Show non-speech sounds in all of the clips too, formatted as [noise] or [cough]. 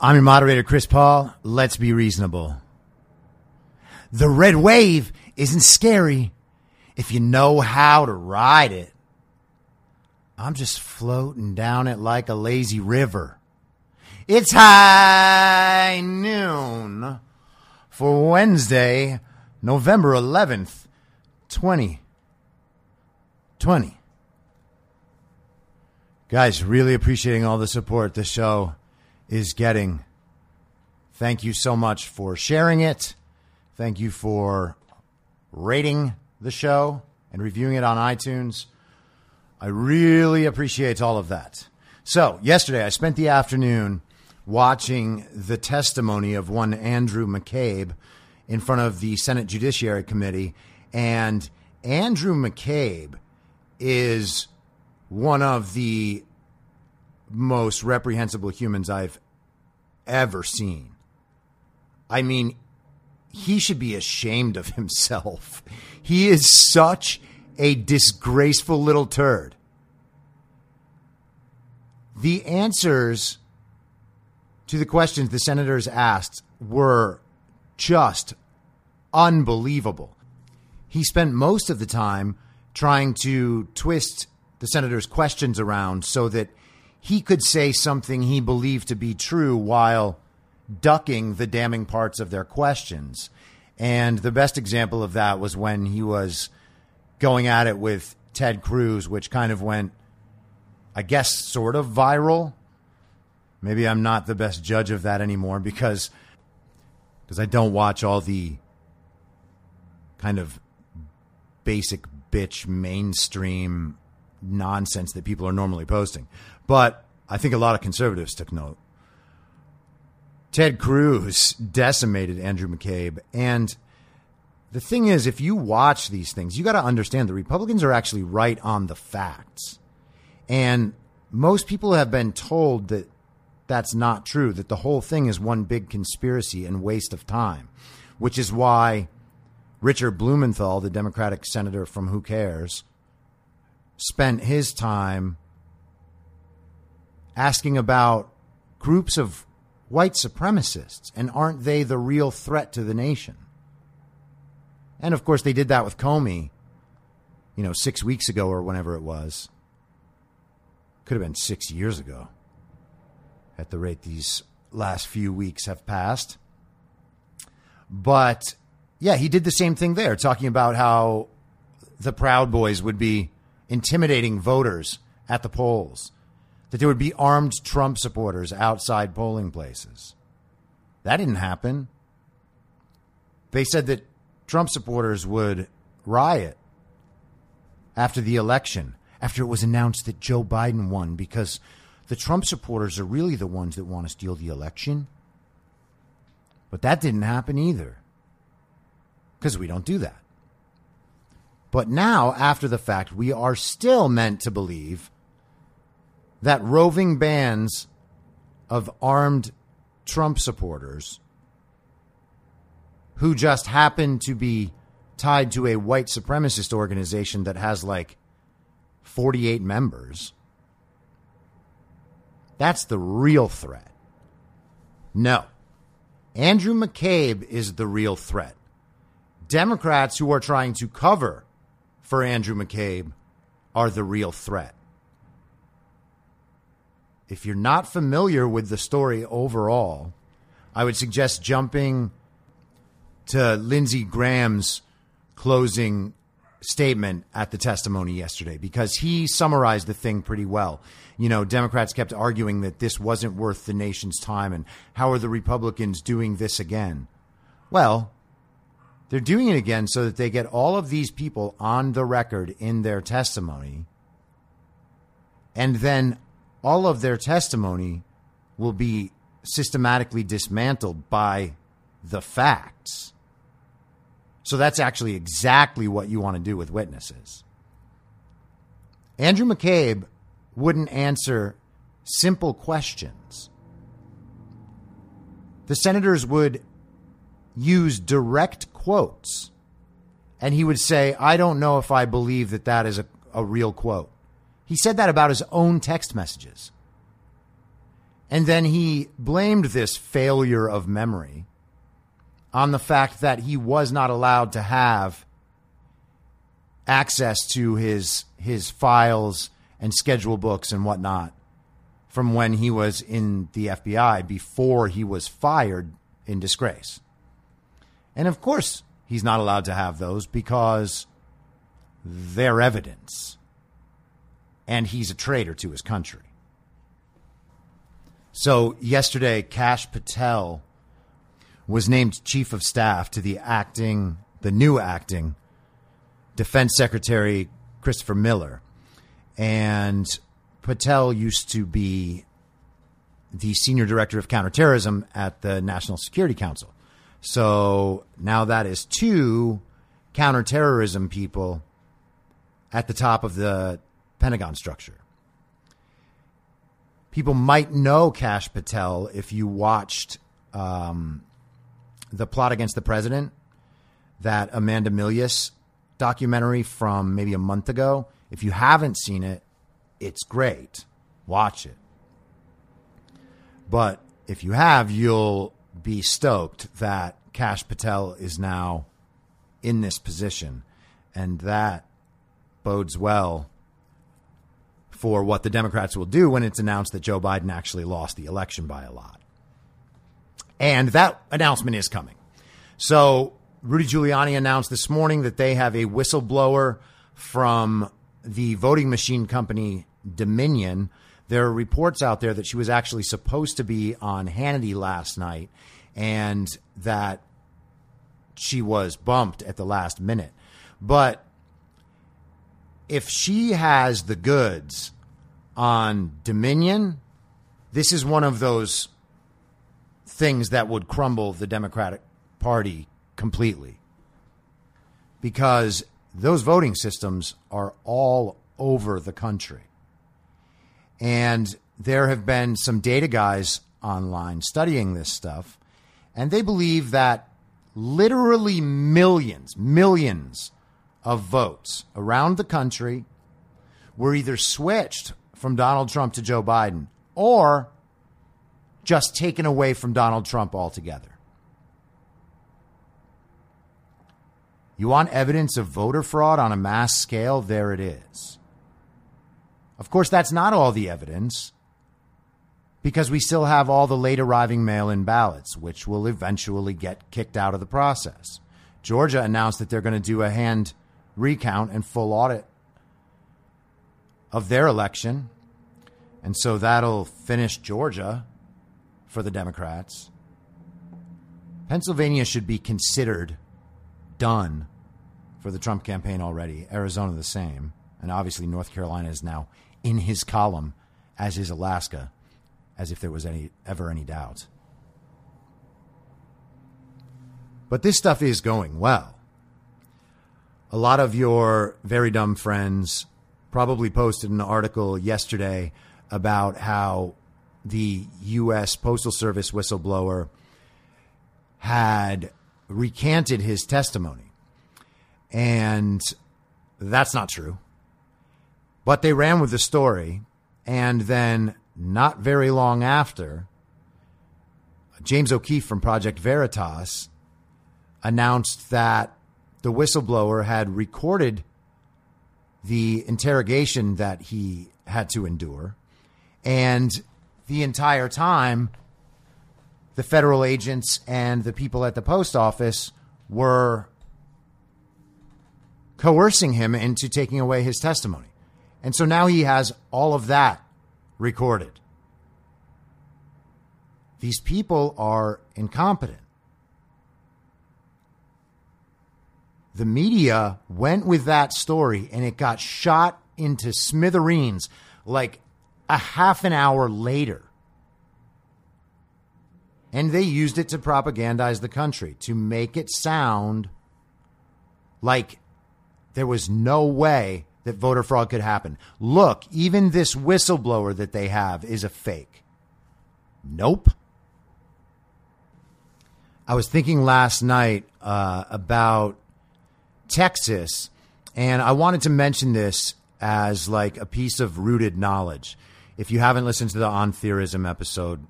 I'm your moderator, Chris Paul. Let's be reasonable. The red wave isn't scary if you know how to ride it. I'm just floating down it like a lazy river. It's high noon for Wednesday, November 11th, 2020. Guys, really appreciating all the support the show is getting. Thank you so much for sharing it. Thank you for rating the show and reviewing it on iTunes. I really appreciate all of that. So, yesterday I spent the afternoon watching the testimony of one Andrew McCabe in front of the Senate Judiciary Committee. And Andrew McCabe is one of the most reprehensible humans I've ever seen. I mean, he should be ashamed of [laughs] himself. He is such a disgraceful little turd. The answers to the questions the senators asked were just unbelievable. He spent most of the time trying to twist the senator's questions around so that he could say something he believed to be true while ducking the damning parts of their questions. And the best example of that was when he was going at it with Ted Cruz, which kind of went, I guess, sort of viral. Maybe I'm not the best judge of that anymore because because I don't watch all the kind of basic bitch mainstream nonsense that people are normally posting. But I think a lot of conservatives took note. Ted Cruz decimated Andrew McCabe. And the thing is, if you watch these things, you got to understand the Republicans are actually right on the facts. And most people have been told that that's not true, that the whole thing is one big conspiracy and waste of time, which is why Richard Blumenthal, the Democratic senator from Who Cares, spent his time asking about groups of white supremacists and aren't they the real threat to the nation? And of course, they did that with Comey, you know, six weeks ago or whenever it was. Could have been six years ago at the rate these last few weeks have passed. But yeah, he did the same thing there, talking about how the Proud Boys would be intimidating voters at the polls, that there would be armed Trump supporters outside polling places. That didn't happen. They said that Trump supporters would riot after the election, after it was announced that Joe Biden won, because the Trump supporters are really the ones that want to steal the election. But that didn't happen either, because we don't do that. But now, after the fact, we are still meant to believe that roving bands of armed Trump supporters who just happen to be tied to a white supremacist organization that has like 48 members. That's the real threat. No. Andrew McCabe is the real threat. Democrats who are trying to cover for Andrew McCabe are the real threat. If you're not familiar with the story overall, I would suggest jumping to Lindsey Graham's closing statement at the testimony yesterday because he summarized the thing pretty well. You know, Democrats kept arguing that this wasn't worth the nation's time and how are the Republicans doing this again? Well, they're doing it again so that they get all of these people on the record in their testimony. And then all of their testimony will be systematically dismantled by the facts. So that's actually exactly what you want to do with witnesses. Andrew McCabe wouldn't answer simple questions. The senators would use direct quotes, and he would say, I don't know if I believe that that is a, a real quote. He said that about his own text messages. And then he blamed this failure of memory on the fact that he was not allowed to have access to his his files and schedule books and whatnot from when he was in the FBI before he was fired in disgrace. And of course, he's not allowed to have those because they're evidence. And he's a traitor to his country. So, yesterday, Kash Patel was named chief of staff to the acting, the new acting Defense Secretary Christopher Miller. And Patel used to be the senior director of counterterrorism at the National Security Council. So now that is two counterterrorism people at the top of the Pentagon structure. People might know Kash Patel if you watched um, the plot against the president, that Amanda Milius documentary from maybe a month ago. If you haven't seen it, it's great. Watch it. But if you have, you'll be stoked that Kash Patel is now in this position. And that bodes well for what the Democrats will do when it's announced that Joe Biden actually lost the election by a lot. And that announcement is coming. So Rudy Giuliani announced this morning that they have a whistleblower from the voting machine company Dominion. There are reports out there that she was actually supposed to be on Hannity last night and that she was bumped at the last minute. But if she has the goods on Dominion, this is one of those things that would crumble the Democratic Party completely. Because those voting systems are all over the country. And there have been some data guys online studying this stuff, and they believe that literally millions, millions of votes around the country were either switched from Donald Trump to Joe Biden or just taken away from Donald Trump altogether. You want evidence of voter fraud on a mass scale? There it is. Of course, that's not all the evidence because we still have all the late arriving mail in ballots, which will eventually get kicked out of the process. Georgia announced that they're going to do a hand recount and full audit of their election. And so that'll finish Georgia for the Democrats. Pennsylvania should be considered done for the Trump campaign already. Arizona, the same. And obviously, North Carolina is now in his column, as is Alaska, as if there was any ever any doubt. But this stuff is going well. A lot of your very dumb friends probably posted an article yesterday about how the U.S. Postal Service whistleblower had recanted his testimony. And that's not true. But they ran with the story. And then, not very long after, James O'Keefe from Project Veritas announced that the whistleblower had recorded the interrogation that he had to endure. And the entire time, the federal agents and the people at the post office were coercing him into taking away his testimony. And so now he has all of that recorded. These people are incompetent. The media went with that story and it got shot into smithereens like a half an hour later. And they used it to propagandize the country, to make it sound like there was no way that voter fraud could happen. Look, even this whistleblower that they have is a fake. Nope. I was thinking last night uh, about Texas, and I wanted to mention this as like a piece of rooted knowledge. If you haven't listened to the On Theorism episode,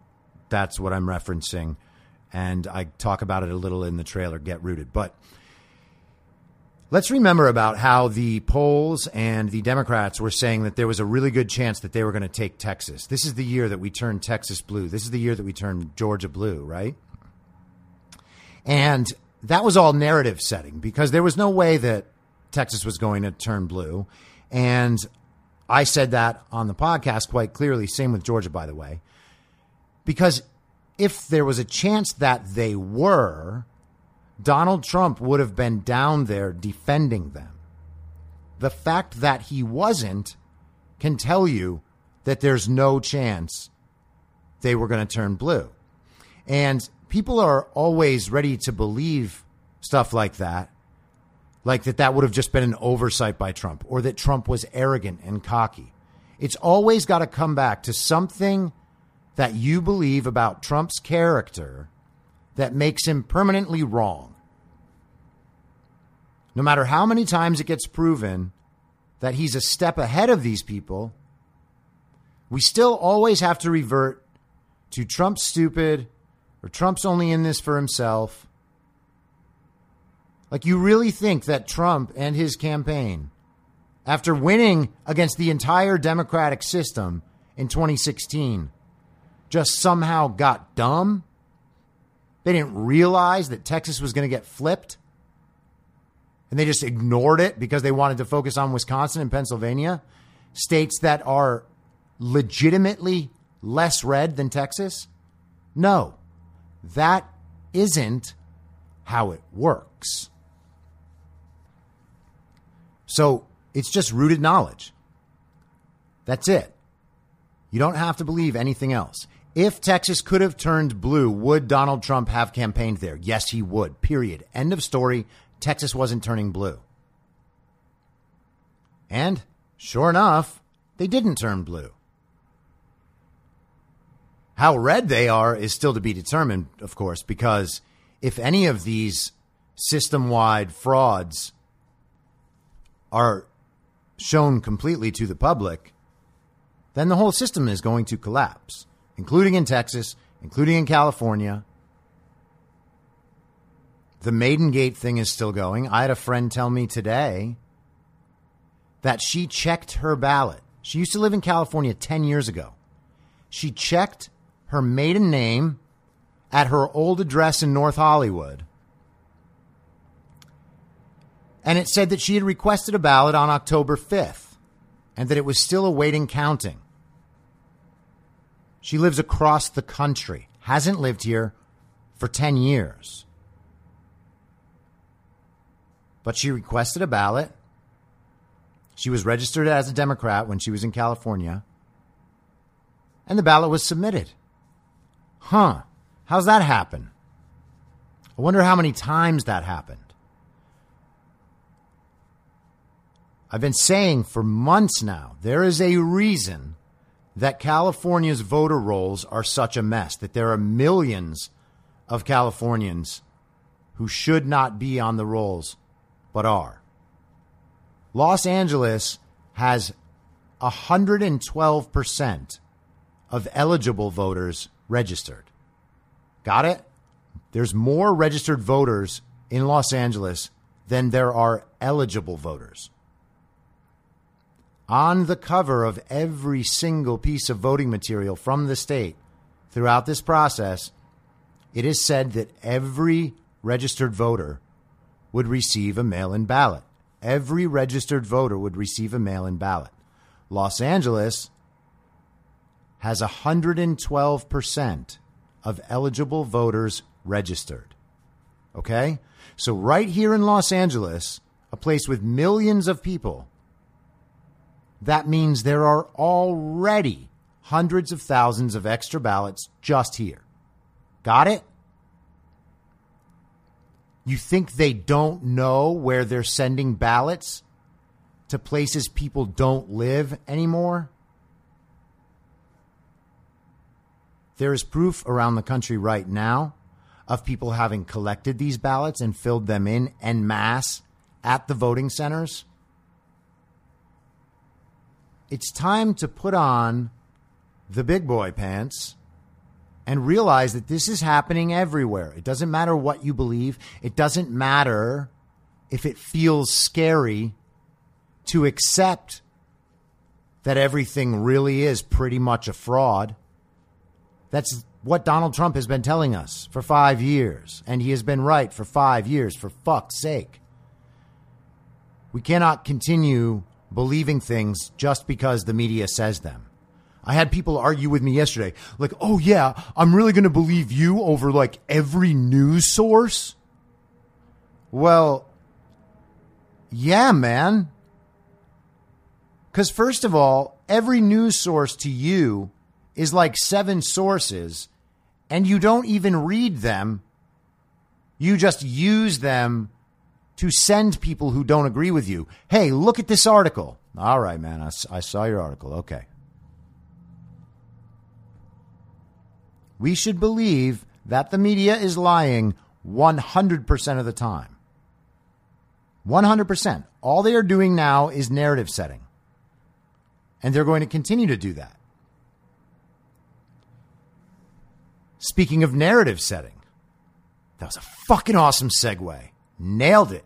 that's what I'm referencing. And I talk about it a little in the trailer, Get Rooted. But let's remember about how the polls and the Democrats were saying that there was a really good chance that they were going to take Texas. This is the year that we turned Texas blue. This is the year that we turned Georgia blue, right? And that was all narrative setting because there was no way that Texas was going to turn blue. And I said that on the podcast quite clearly. Same with Georgia, by the way. Because if there was a chance that they were, Donald Trump would have been down there defending them. The fact that he wasn't can tell you that there's no chance they were going to turn blue. And people are always ready to believe stuff like that, like that that would have just been an oversight by Trump or that Trump was arrogant and cocky. It's always got to come back to something that you believe about Trump's character that makes him permanently wrong. No matter how many times it gets proven that he's a step ahead of these people, we still always have to revert to Trump's stupid or Trump's only in this for himself. Like, you really think that Trump and his campaign, after winning against the entire Democratic system in 2016, just somehow got dumb? They didn't realize that Texas was going to get flipped? And they just ignored it because they wanted to focus on Wisconsin and Pennsylvania, states that are legitimately less red than Texas? No. That isn't how it works. So it's just rooted knowledge. That's it. You don't have to believe anything else. If Texas could have turned blue, would Donald Trump have campaigned there? Yes, he would. Period. End of story. Texas wasn't turning blue. And sure enough, they didn't turn blue. How red they are is still to be determined, of course, because if any of these system wide frauds are shown completely to the public, then the whole system is going to collapse, including in Texas, including in California. The Maiden Gate thing is still going. I had a friend tell me today that she checked her ballot. She used to live in California 10 years ago. She checked her maiden name at her old address in North Hollywood. And it said that she had requested a ballot on October 5th and that it was still awaiting counting. She lives across the country, hasn't lived here for 10 years. But she requested a ballot. She was registered as a Democrat when she was in California. And the ballot was submitted. Huh. How's that happen? I wonder how many times that happened. I've been saying for months now there is a reason that California's voter rolls are such a mess that there are millions of Californians who should not be on the rolls but are. Los Angeles has 112% of eligible voters registered. Got it? There's more registered voters in Los Angeles than there are eligible voters. On the cover of every single piece of voting material from the state throughout this process, it is said that every registered voter would receive a mail in ballot. Every registered voter would receive a mail in ballot. Los Angeles has 112% of eligible voters registered. Okay? So, right here in Los Angeles, a place with millions of people, that means there are already hundreds of thousands of extra ballots just here. Got it? You think they don't know where they're sending ballots to places people don't live anymore? There is proof around the country right now of people having collected these ballots and filled them in en masse at the voting centers. It's time to put on the big boy pants and realize that this is happening everywhere. It doesn't matter what you believe, it doesn't matter if it feels scary to accept that everything really is pretty much a fraud. That's what Donald Trump has been telling us for five years, and he has been right for five years, for fuck's sake. We cannot continue believing things just because the media says them. I had people argue with me yesterday, like, oh, yeah, I'm really going to believe you over like every news source. Well, yeah, man. Because, first of all, every news source to you is like seven sources, and you don't even read them. You just use them to send people who don't agree with you. Hey, look at this article. All right, man, I, I saw your article. Okay. We should believe that the media is lying 100% of the time. 100%. All they are doing now is narrative setting. And they're going to continue to do that. Speaking of narrative setting, that was a fucking awesome segue. Nailed it.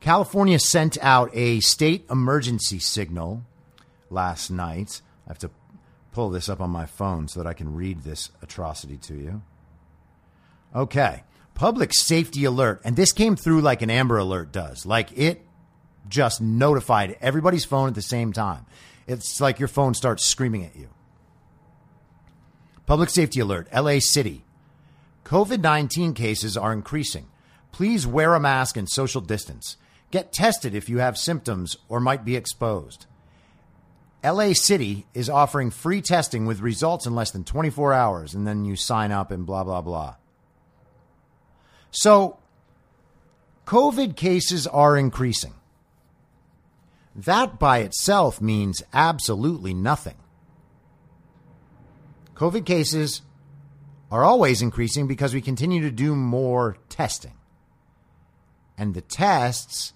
California sent out a state emergency signal last night. I have to pull this up on my phone so that I can read this atrocity to you. Okay. Public safety alert. And this came through like an Amber Alert does. Like it just notified everybody's phone at the same time. It's like your phone starts screaming at you. Public safety alert, LA City. COVID 19 cases are increasing. Please wear a mask and social distance. Get tested if you have symptoms or might be exposed. LA City is offering free testing with results in less than 24 hours, and then you sign up and blah, blah, blah. So, COVID cases are increasing. That by itself means absolutely nothing. COVID cases are always increasing because we continue to do more testing. And the tests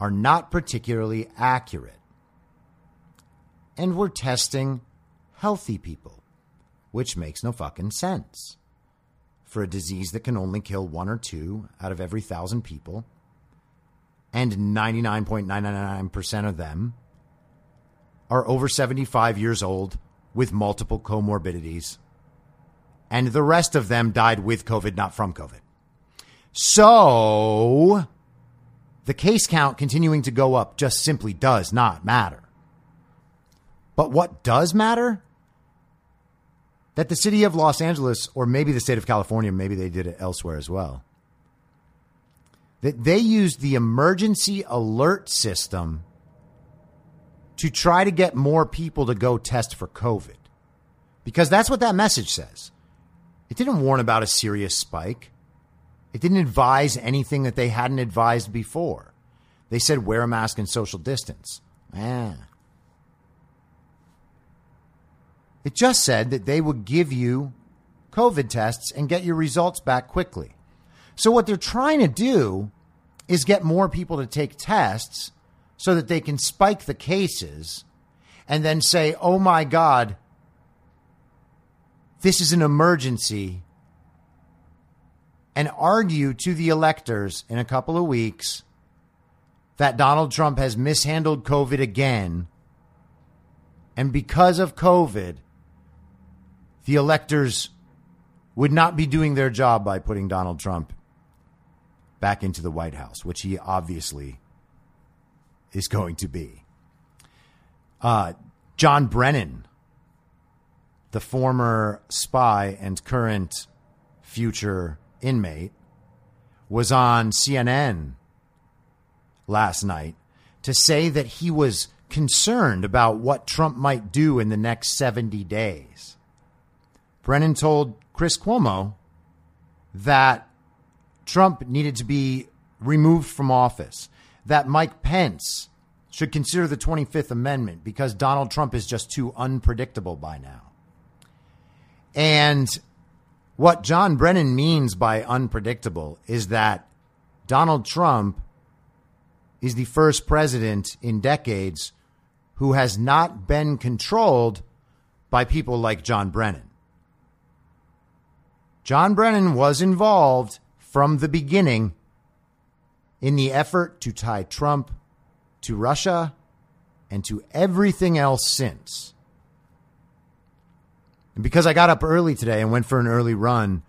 are not particularly accurate. And we're testing healthy people, which makes no fucking sense. For a disease that can only kill one or two out of every thousand people, and 99.999% of them are over 75 years old with multiple comorbidities, and the rest of them died with COVID, not from COVID. So, the case count continuing to go up just simply does not matter. But what does matter? That the city of Los Angeles, or maybe the state of California, maybe they did it elsewhere as well, that they used the emergency alert system to try to get more people to go test for COVID. Because that's what that message says. It didn't warn about a serious spike. It didn't advise anything that they hadn't advised before. They said wear a mask and social distance. Eh. It just said that they would give you COVID tests and get your results back quickly. So, what they're trying to do is get more people to take tests so that they can spike the cases and then say, oh my God, this is an emergency, and argue to the electors in a couple of weeks that Donald Trump has mishandled COVID again. And because of COVID, the electors would not be doing their job by putting Donald Trump back into the White House, which he obviously is going to be. Uh, John Brennan, the former spy and current future inmate, was on CNN last night to say that he was concerned about what Trump might do in the next 70 days. Brennan told Chris Cuomo that Trump needed to be removed from office, that Mike Pence should consider the 25th Amendment because Donald Trump is just too unpredictable by now. And what John Brennan means by unpredictable is that Donald Trump is the first president in decades who has not been controlled by people like John Brennan. John Brennan was involved from the beginning in the effort to tie Trump to Russia and to everything else since. And because I got up early today and went for an early run,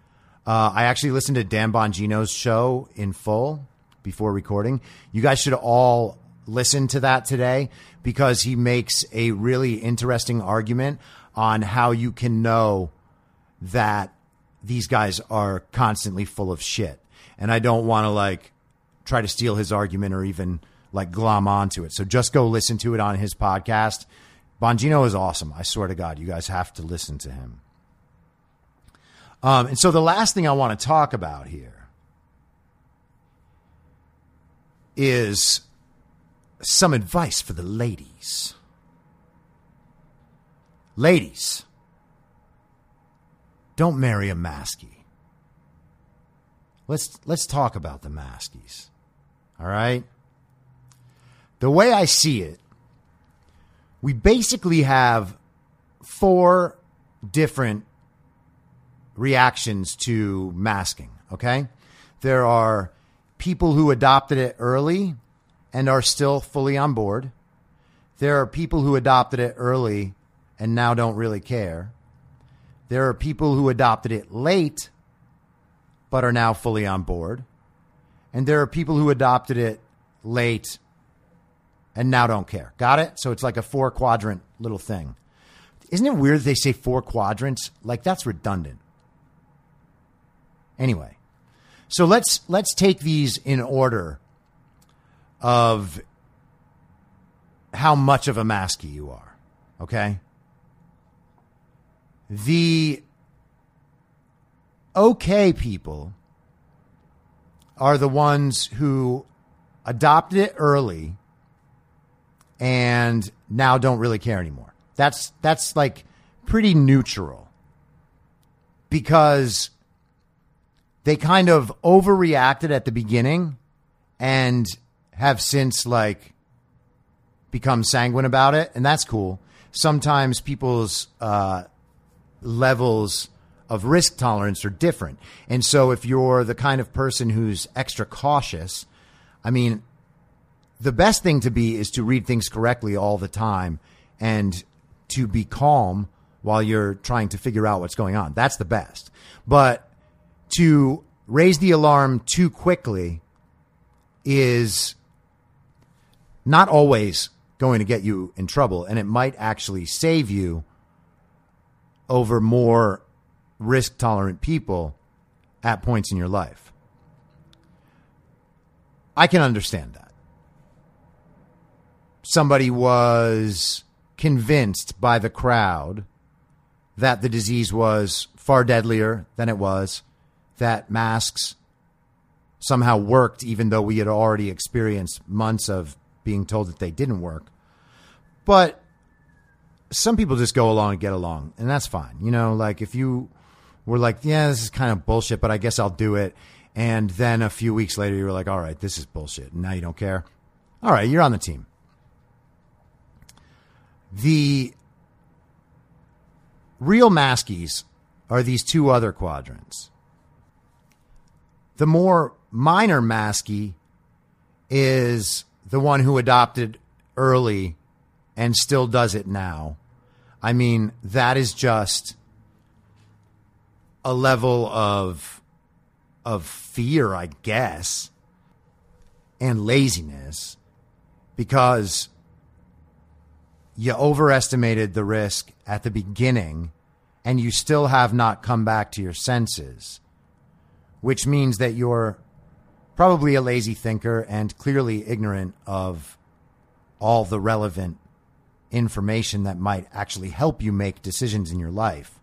uh, I actually listened to Dan Bongino's show in full before recording. You guys should all listen to that today because he makes a really interesting argument on how you can know that these guys are constantly full of shit. And I don't want to like try to steal his argument or even like glom onto it. So just go listen to it on his podcast. Bongino is awesome. I swear to God, you guys have to listen to him. Um, and so the last thing I want to talk about here is some advice for the ladies. Ladies, don't marry a maskie. Let's let's talk about the maskies. All right? The way I see it, we basically have four different reactions to masking, okay? There are people who adopted it early and are still fully on board. There are people who adopted it early and now don't really care. There are people who adopted it late but are now fully on board. And there are people who adopted it late and now don't care. Got it? So it's like a four quadrant little thing. Isn't it weird they say four quadrants? Like that's redundant. Anyway, so let's let's take these in order of how much of a masky you are. Okay? The okay people are the ones who adopted it early and now don't really care anymore. That's that's like pretty neutral because they kind of overreacted at the beginning and have since like become sanguine about it, and that's cool. Sometimes people's uh, levels of risk tolerance are different, and so if you're the kind of person who's extra cautious, I mean, the best thing to be is to read things correctly all the time and to be calm while you're trying to figure out what's going on. That's the best. But to raise the alarm too quickly is not always going to get you in trouble, and it might actually save you over more risk tolerant people at points in your life. I can understand that somebody was convinced by the crowd that the disease was far deadlier than it was, that masks somehow worked, even though we had already experienced months of being told that they didn't work. But some people just go along and get along, and that's fine. You know, like if you were like, yeah, this is kind of bullshit, but I guess I'll do it. And then a few weeks later, you were like, all right, this is bullshit. And now you don't care. All right, you're on the team. The real maskies are these two other quadrants. The more minor masky is the one who adopted early and still does it now. I mean, that is just a level of of fear, I guess, and laziness because you overestimated the risk at the beginning and you still have not come back to your senses, which means that you're probably a lazy thinker and clearly ignorant of all the relevant information that might actually help you make decisions in your life.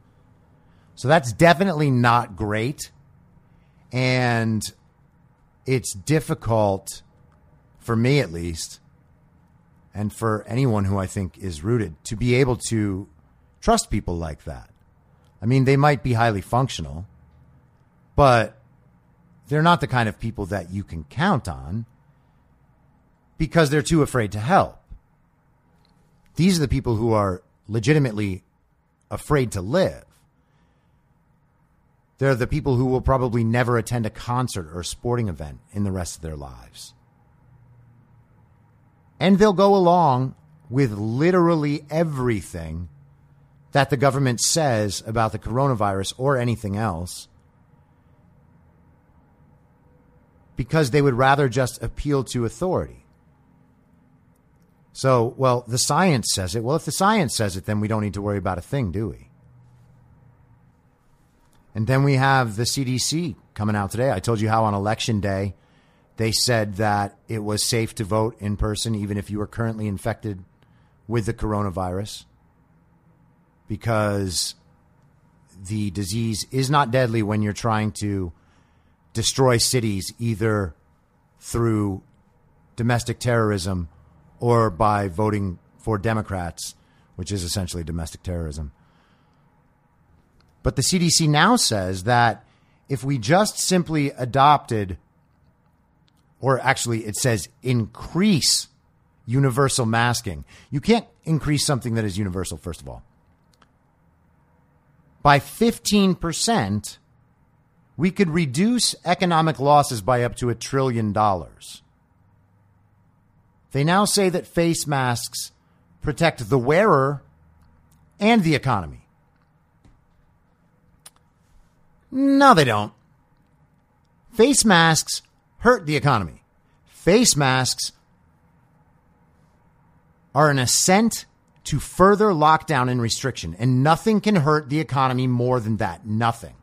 So that's definitely not great. And it's difficult for me, at least, and for anyone who I think is rooted to be able to trust people like that. I mean, they might be highly functional, but they're not the kind of people that you can count on because they're too afraid to help. These are the people who are legitimately afraid to live. They're the people who will probably never attend a concert or a sporting event in the rest of their lives. And they'll go along with literally everything that the government says about the coronavirus or anything else because they would rather just appeal to authority. So, well, the science says it. Well, if the science says it, then we don't need to worry about a thing, do we? And then we have the CDC coming out today. I told you how on election day they said that it was safe to vote in person even if you were currently infected with the coronavirus because the disease is not deadly when you're trying to destroy cities either through domestic terrorism or by voting for Democrats, which is essentially domestic terrorism. But the CDC now says that if we just simply adopted, or actually it says increase universal masking, you can't increase something that is universal, first of all. By 15%, we could reduce economic losses by up to a trillion dollars. They now say that face masks protect the wearer and the economy. No, they don't. Face masks hurt the economy. Face masks are an ascent to further lockdown and restriction, and nothing can hurt the economy more than that. Nothing.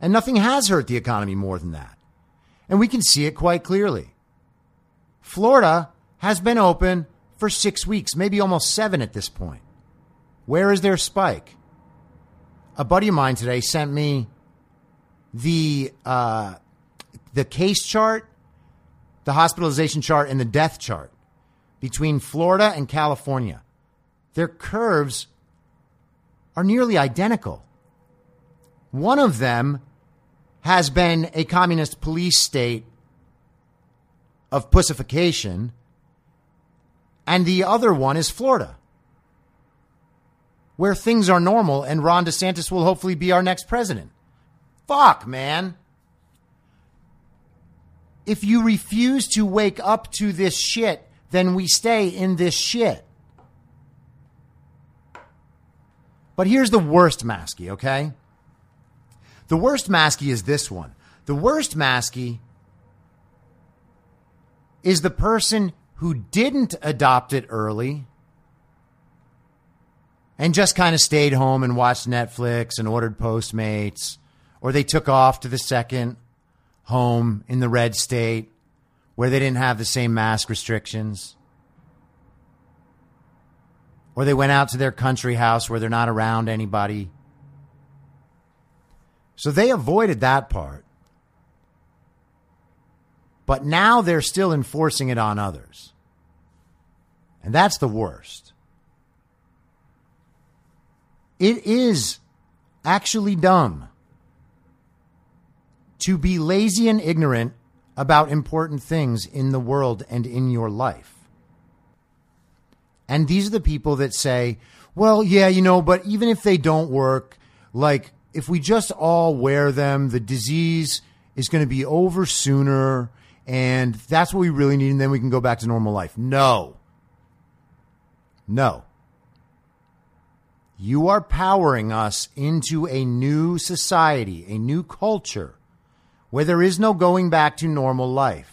And nothing has hurt the economy more than that. And we can see it quite clearly. Florida has been open for six weeks, maybe almost seven at this point. Where is their spike? A buddy of mine today sent me the uh, the case chart, the hospitalization chart, and the death chart between Florida and California. Their curves are nearly identical. One of them has been a communist police state of pussification, and the other one is Florida, where things are normal and Ron DeSantis will hopefully be our next president. Fuck, man. If you refuse to wake up to this shit, then we stay in this shit. But here's the worst masky, okay? The worst masky is this one. The worst masky is the person who didn't adopt it early and just kind of stayed home and watched Netflix and ordered Postmates or they took off to the second home in the red state where they didn't have the same mask restrictions. Or they went out to their country house where they're not around anybody. So they avoided that part. But now they're still enforcing it on others. And that's the worst. It is actually dumb to be lazy and ignorant about important things in the world and in your life. And these are the people that say, well, yeah, you know, but even if they don't work, like if we just all wear them, the disease is going to be over sooner. And that's what we really need. And then we can go back to normal life. No. No. You are powering us into a new society, a new culture where there is no going back to normal life.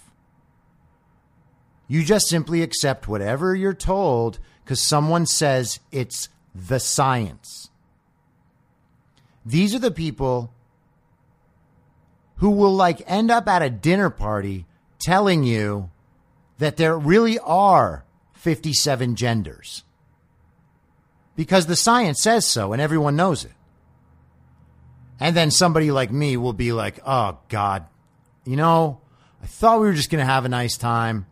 You just simply accept whatever you're told because someone says it's the science. These are the people who will like end up at a dinner party telling you that there really are 57 genders because the science says so and everyone knows it. And then somebody like me will be like, oh, God, you know, I thought we were just going to have a nice time.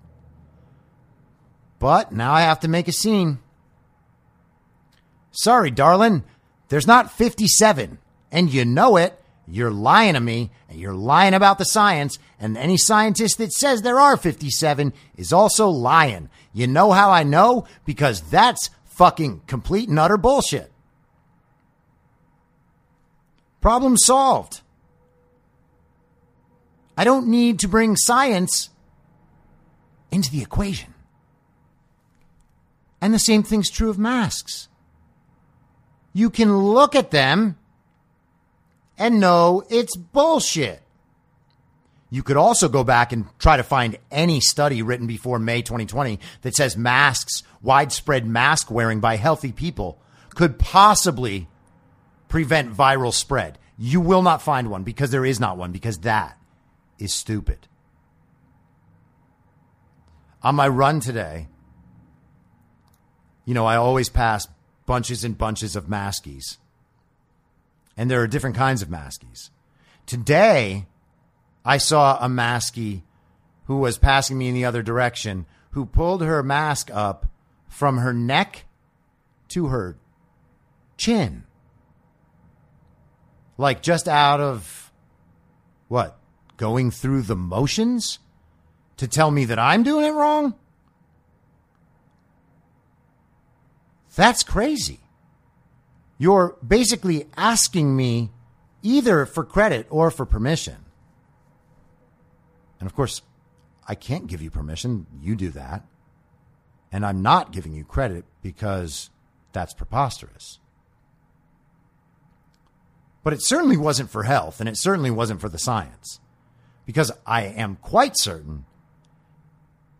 But now I have to make a scene. Sorry, darling, there's not 57. And you know it. You're lying to me, and you're lying about the science. And any scientist that says there are 57 is also lying. You know how I know? Because that's fucking complete and utter bullshit. Problem solved. I don't need to bring science into the equation. And the same thing's true of masks. You can look at them and know it's bullshit. You could also go back and try to find any study written before May 2020 that says masks, widespread mask wearing by healthy people, could possibly prevent viral spread. You will not find one because there is not one, because that is stupid. On my run today, you know, I always pass bunches and bunches of maskies. And there are different kinds of maskies. Today, I saw a maskie who was passing me in the other direction who pulled her mask up from her neck to her chin like just out of what? Going through the motions to tell me that I'm doing it wrong? That's crazy. You're basically asking me either for credit or for permission. And of course, I can't give you permission. You do that. And I'm not giving you credit because that's preposterous. But it certainly wasn't for health, and it certainly wasn't for the science. Because I am quite certain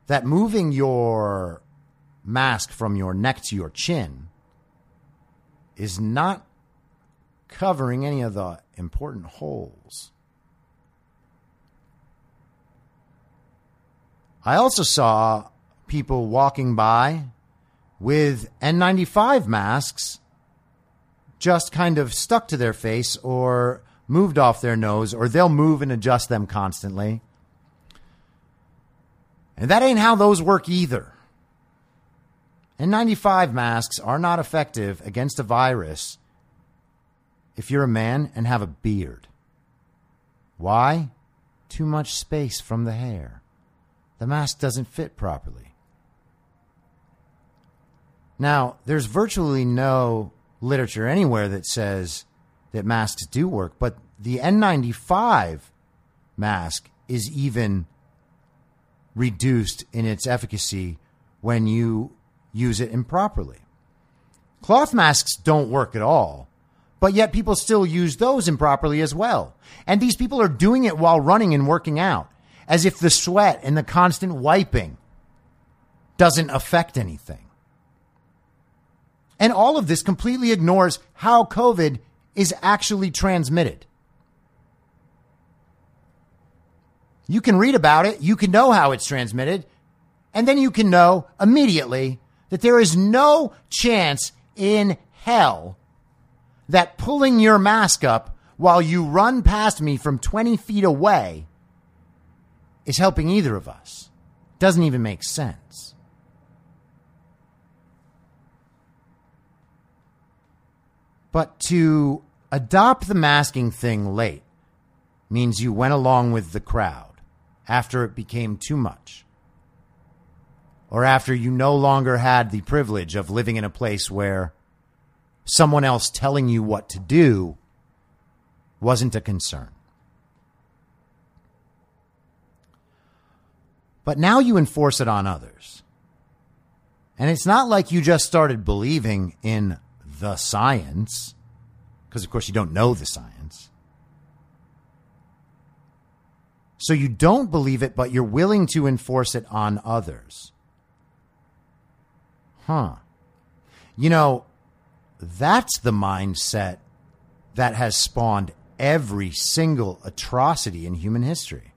that moving your mask from your neck to your chin is not covering any of the important holes. I also saw people walking by with N95 masks just kind of stuck to their face or moved off their nose, or they'll move and adjust them constantly. And that ain't how those work either. N95 masks are not effective against a virus if you're a man and have a beard. Why? Too much space from the hair. The mask doesn't fit properly. Now, there's virtually no literature anywhere that says that masks do work, but the N95 mask is even reduced in its efficacy when you use it improperly. Cloth masks don't work at all, but yet people still use those improperly as well. And these people are doing it while running and working out, as if the sweat and the constant wiping doesn't affect anything. And all of this completely ignores how COVID is actually transmitted. You can read about it, you can know how it's transmitted, and then you can know immediately that there is no chance in hell that pulling your mask up while you run past me from 20 feet away is helping either of us. Doesn't even make sense. But to adopt the masking thing late means you went along with the crowd after it became too much. Or after you no longer had the privilege of living in a place where someone else telling you what to do wasn't a concern. But now you enforce it on others. And it's not like you just started believing in the science, because of course you don't know the science. So you don't believe it, but you're willing to enforce it on others. Huh. You know, that's the mindset that has spawned every single atrocity in human history.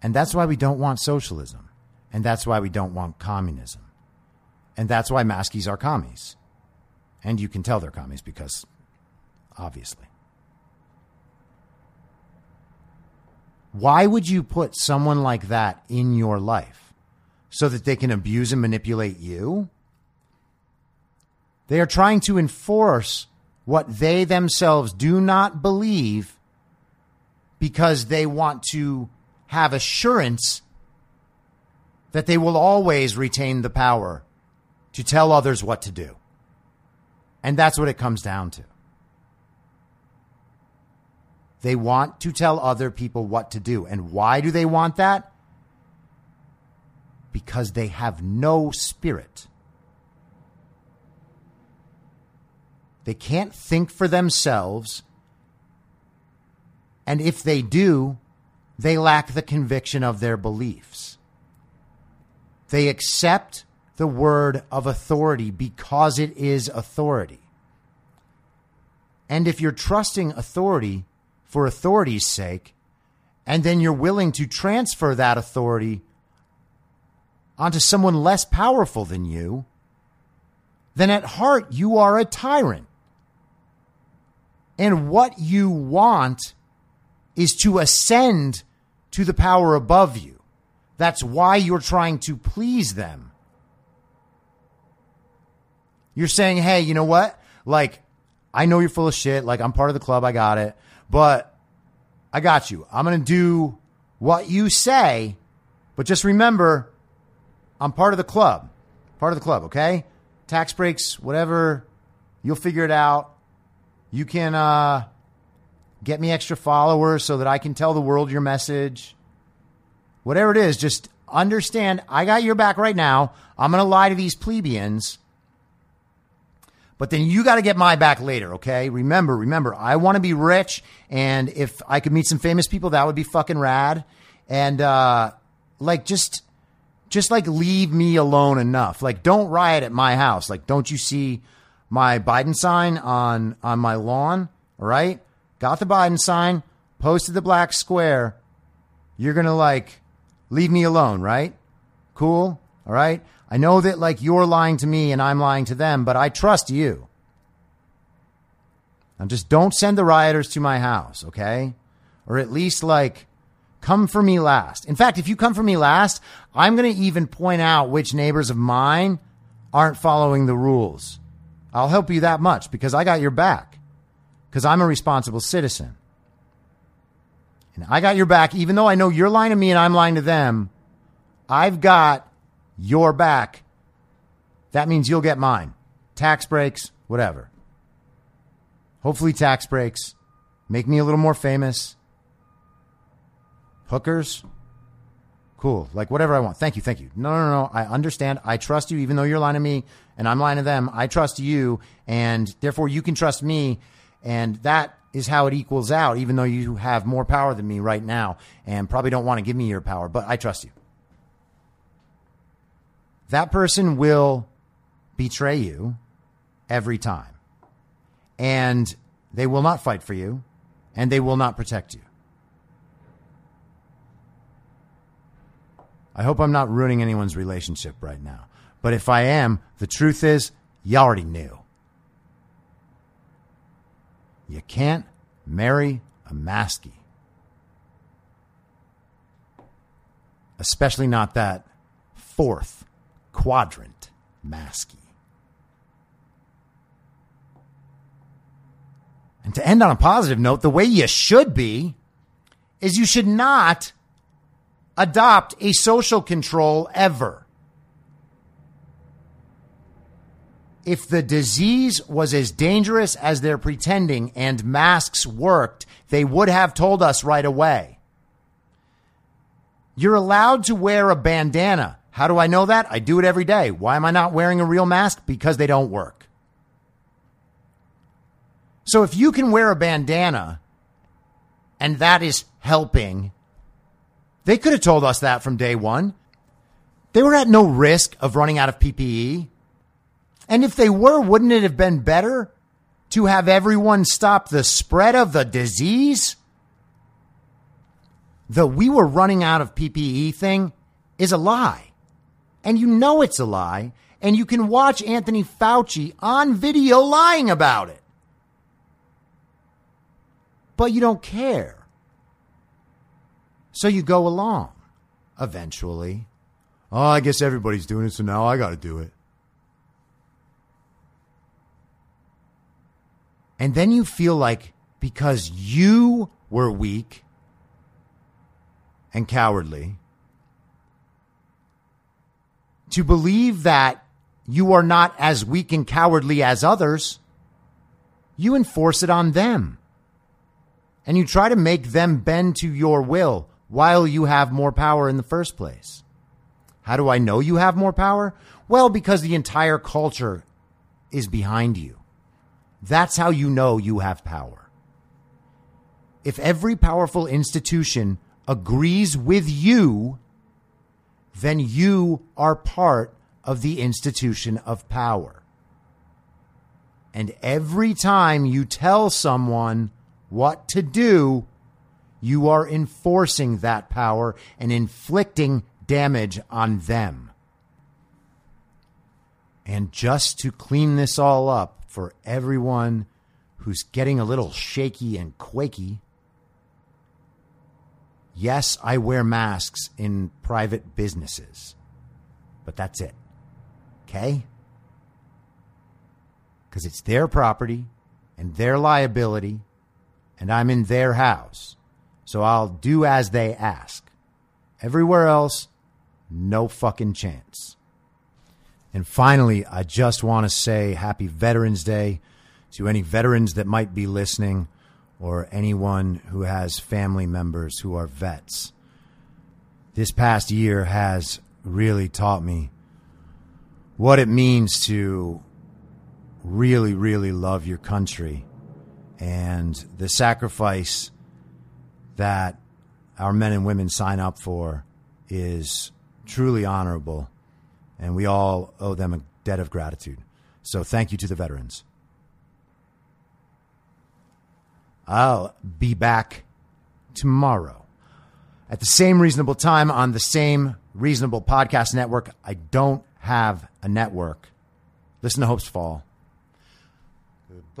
And that's why we don't want socialism. And that's why we don't want communism. And that's why Maskies are commies. And you can tell they're commies because, obviously. Why would you put someone like that in your life? So that they can abuse and manipulate you? They are trying to enforce what they themselves do not believe because they want to have assurance that they will always retain the power to tell others what to do. And that's what it comes down to. They want to tell other people what to do. And why do they want that? Because they have no spirit. They can't think for themselves. And if they do, they lack the conviction of their beliefs. They accept the word of authority because it is authority. And if you're trusting authority for authority's sake, and then you're willing to transfer that authority onto someone less powerful than you, then at heart you are a tyrant. And what you want is to ascend to the power above you. That's why you're trying to please them. You're saying, hey, you know what? Like, I know you're full of shit. Like, I'm part of the club. I got it. But I got you. I'm going to do what you say. But just remember, I'm part of the club. Part of the club, okay? Tax breaks, whatever. You'll figure it out. You can uh, get me extra followers so that I can tell the world your message whatever it is, just understand I got your back right now. I'm going to lie to these plebeians. But then you got to get my back later, okay? Remember, remember, I want to be rich. And if I could meet some famous people, that would be fucking rad. And, uh, like, just, just like leave me alone enough. Like, don't riot at my house. Like, don't you see my Biden sign on, on my lawn? All right. Got the Biden sign, posted the black square. You're to like, leave me alone, right? Cool. All right. I know that like you're lying to me and I'm lying to them, but I trust you. Now just don't send the rioters to my house, okay? Or at least like come for me last. In fact, if you come for me last, I'm going to even point out which neighbors of mine aren't following the rules. I'll help you that much because I got your back because I'm a responsible citizen. And I got your back, even though I know you're lying to me and I'm lying to them. I've got your back. That means you'll get mine. Tax breaks, whatever. Hopefully, tax breaks. Make me a little more famous. Hookers. Cool. Like whatever I want. Thank you. Thank you. No, no, no. I understand. I trust you, even though you're lying to me and I'm lying to them. I trust you, and therefore you can trust me. And that is how it equals out, even though you have more power than me right now and probably don't want to give me your power, but I trust you. That person will betray you every time. And they will not fight for you and they will not protect you. I hope I'm not ruining anyone's relationship right now. But if I am, the truth is, you already knew. You can't marry a masky. Especially not that fourth quadrant masky. And to end on a positive note, the way you should be is you should not adopt a social control ever. If the disease was as dangerous as they're pretending and masks worked, they would have told us right away. You're allowed to wear a bandana. How do I know that? I do it every day. Why am I not wearing a real mask? Because they don't work. So if you can wear a bandana and that is helping, they could have told us that from day one. They were at no risk of running out of PPE. And if they were, wouldn't it have been better to have everyone stop the spread of the disease? The we were running out of PPE thing is a lie. And you know it's a lie. And you can watch Anthony Fauci on video lying about it. But you don't care. So you go along eventually. Oh, I guess everybody's doing it, so now I got to do it. And then you feel like because you were weak and cowardly, to believe that you are not as weak and cowardly as others, you enforce it on them. And you try to make them bend to your will while you have more power in the first place. How do I know you have more power? Well, because the entire culture is behind you. That's how you know you have power. If every powerful institution agrees with you, then you are part of the institution of power. And every time you tell someone what to do, you are enforcing that power and inflicting damage on them. And just to clean this all up, for everyone who's getting a little shaky and quaky. Yes, I wear masks in private businesses, but that's it. Okay? Because it's their property and their liability, and I'm in their house. So I'll do as they ask. Everywhere else, no fucking chance. And finally, I just want to say happy Veterans Day to any veterans that might be listening or anyone who has family members who are vets. This past year has really taught me what it means to really, really love your country and the sacrifice that our men and women sign up for is truly honorable and we all owe them a debt of gratitude. So thank you to the veterans. I'll be back tomorrow at the same reasonable time on the same reasonable podcast network. I don't have a network. Listen to Hopes Fall. Goodbye.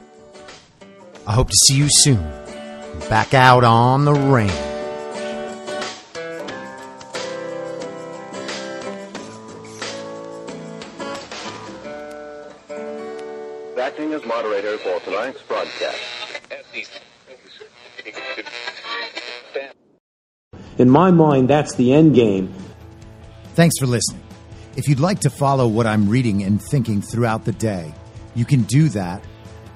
I hope to see you soon back out on the range. Acting as moderator for tonight's broadcast. In my mind, that's the end game. Thanks for listening. If you'd like to follow what I'm reading and thinking throughout the day, you can do that